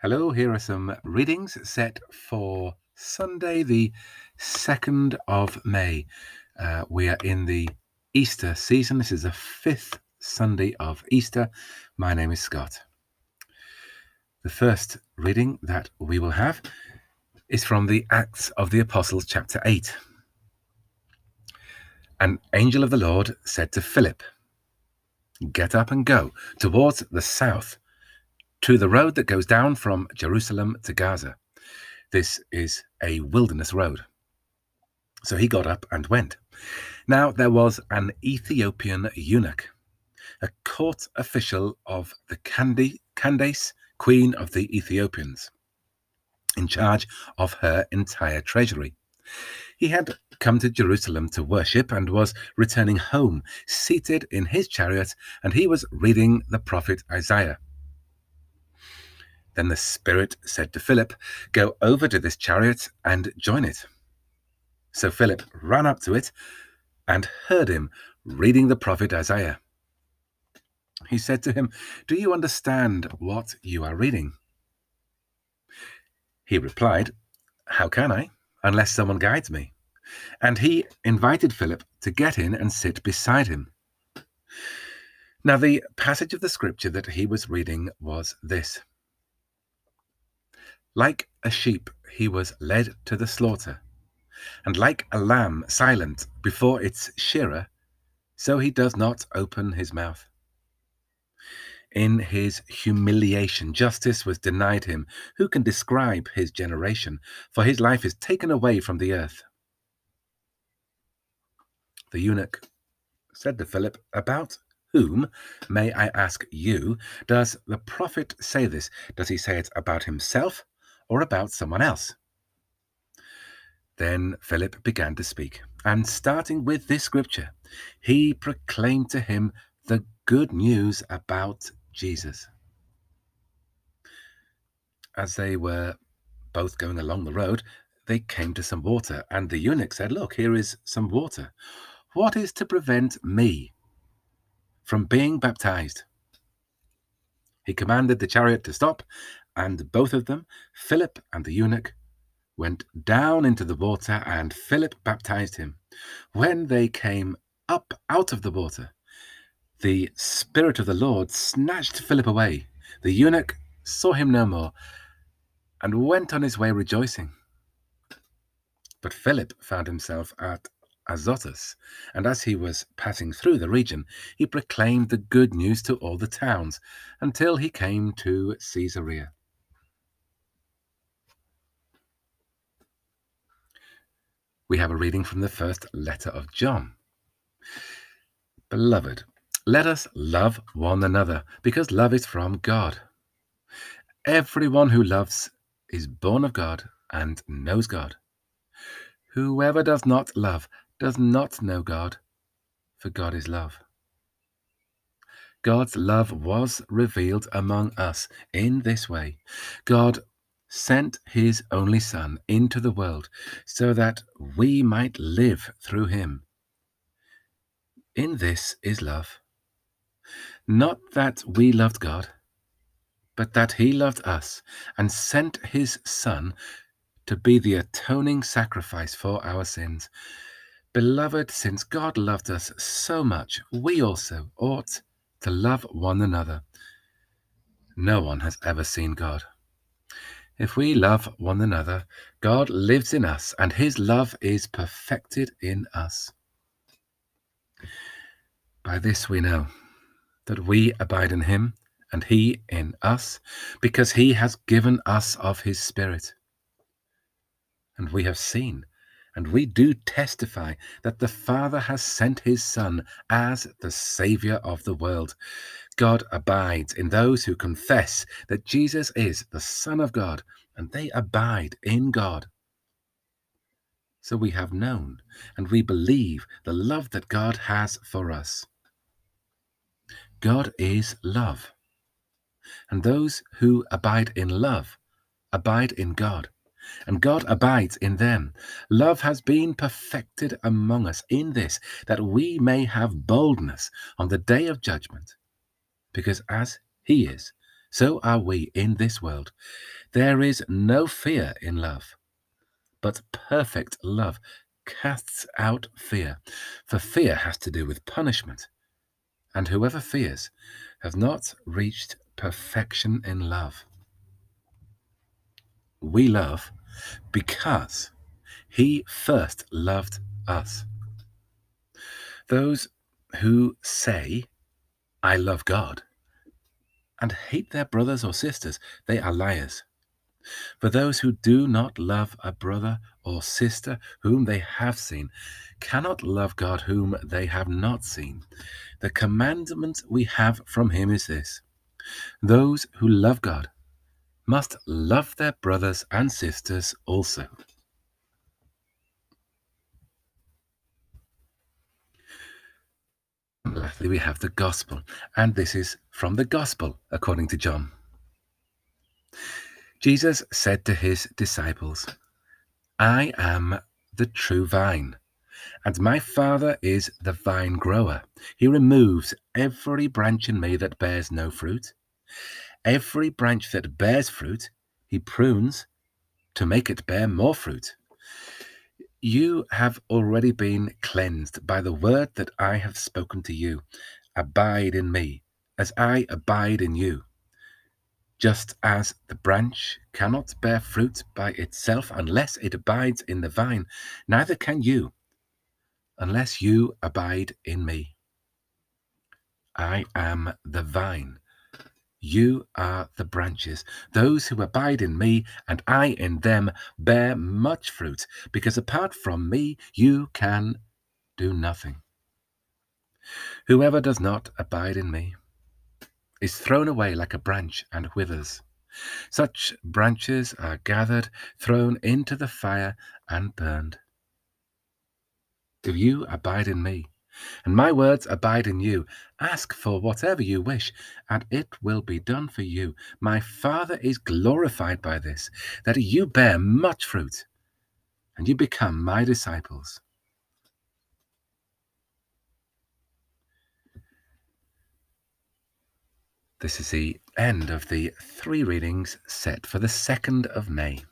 Hello, here are some readings set for Sunday, the 2nd of May. Uh, we are in the Easter season. This is the fifth Sunday of Easter. My name is Scott. The first reading that we will have is from the Acts of the Apostles, chapter 8. An angel of the Lord said to Philip, Get up and go towards the south to the road that goes down from Jerusalem to Gaza. This is a wilderness road. So he got up and went. Now there was an Ethiopian eunuch, a court official of the Candace, queen of the Ethiopians, in charge of her entire treasury. He had come to Jerusalem to worship and was returning home, seated in his chariot, and he was reading the prophet Isaiah. Then the Spirit said to Philip, Go over to this chariot and join it. So Philip ran up to it and heard him reading the prophet Isaiah. He said to him, Do you understand what you are reading? He replied, How can I, unless someone guides me? And he invited Philip to get in and sit beside him. Now, the passage of the scripture that he was reading was this like a sheep, he was led to the slaughter, and like a lamb silent before its shearer, so he does not open his mouth. In his humiliation, justice was denied him. Who can describe his generation? For his life is taken away from the earth. The eunuch said to Philip, About whom, may I ask you, does the prophet say this? Does he say it about himself or about someone else. Then Philip began to speak, and starting with this scripture, he proclaimed to him the good news about Jesus. As they were both going along the road, they came to some water, and the eunuch said, Look, here is some water. What is to prevent me from being baptized? He commanded the chariot to stop, and both of them, Philip and the eunuch, went down into the water, and Philip baptized him. When they came up out of the water, the Spirit of the Lord snatched Philip away. The eunuch saw him no more and went on his way rejoicing. But Philip found himself at Azotus, and as he was passing through the region, he proclaimed the good news to all the towns until he came to Caesarea. We have a reading from the first letter of John. Beloved, let us love one another, because love is from God. Everyone who loves is born of God and knows God. Whoever does not love does not know God, for God is love. God's love was revealed among us in this way God sent his only Son into the world so that we might live through him. In this is love. Not that we loved God, but that he loved us and sent his Son to be the atoning sacrifice for our sins. Beloved, since God loved us so much, we also ought to love one another. No one has ever seen God. If we love one another, God lives in us and his love is perfected in us. By this we know that we abide in him and he in us, because he has given us of his Spirit. And we have seen and we do testify that the Father has sent his Son as the Saviour of the world. God abides in those who confess that Jesus is the Son of God, and they abide in God. So we have known and we believe the love that God has for us. God is love, and those who abide in love abide in God and God abides in them. Love has been perfected among us in this, that we may have boldness on the day of judgment, because as He is, So are we in this world. There is no fear in love, but perfect love casts out fear, for fear has to do with punishment. And whoever fears has not reached perfection in love. We love because he first loved us. Those who say, I love God, and hate their brothers or sisters, they are liars. For those who do not love a brother or sister whom they have seen cannot love God whom they have not seen. The commandment we have from him is this those who love God must love their brothers and sisters also. Lastly, we have the gospel, and this is from the gospel according to John. Jesus said to his disciples, I am the true vine, and my Father is the vine grower. He removes every branch in me that bears no fruit. Every branch that bears fruit, he prunes to make it bear more fruit. You have already been cleansed by the word that I have spoken to you. Abide in me, as I abide in you. Just as the branch cannot bear fruit by itself unless it abides in the vine, neither can you unless you abide in me. I am the vine. You are the branches. Those who abide in me and I in them bear much fruit, because apart from me you can do nothing. Whoever does not abide in me is thrown away like a branch and withers. Such branches are gathered, thrown into the fire, and burned. If you abide in me, and my words abide in you, ask for whatever you wish, and it will be done for you. My Father is glorified by this, that you bear much fruit, and you become my disciples. This is the end of the three readings set for the 2nd of May.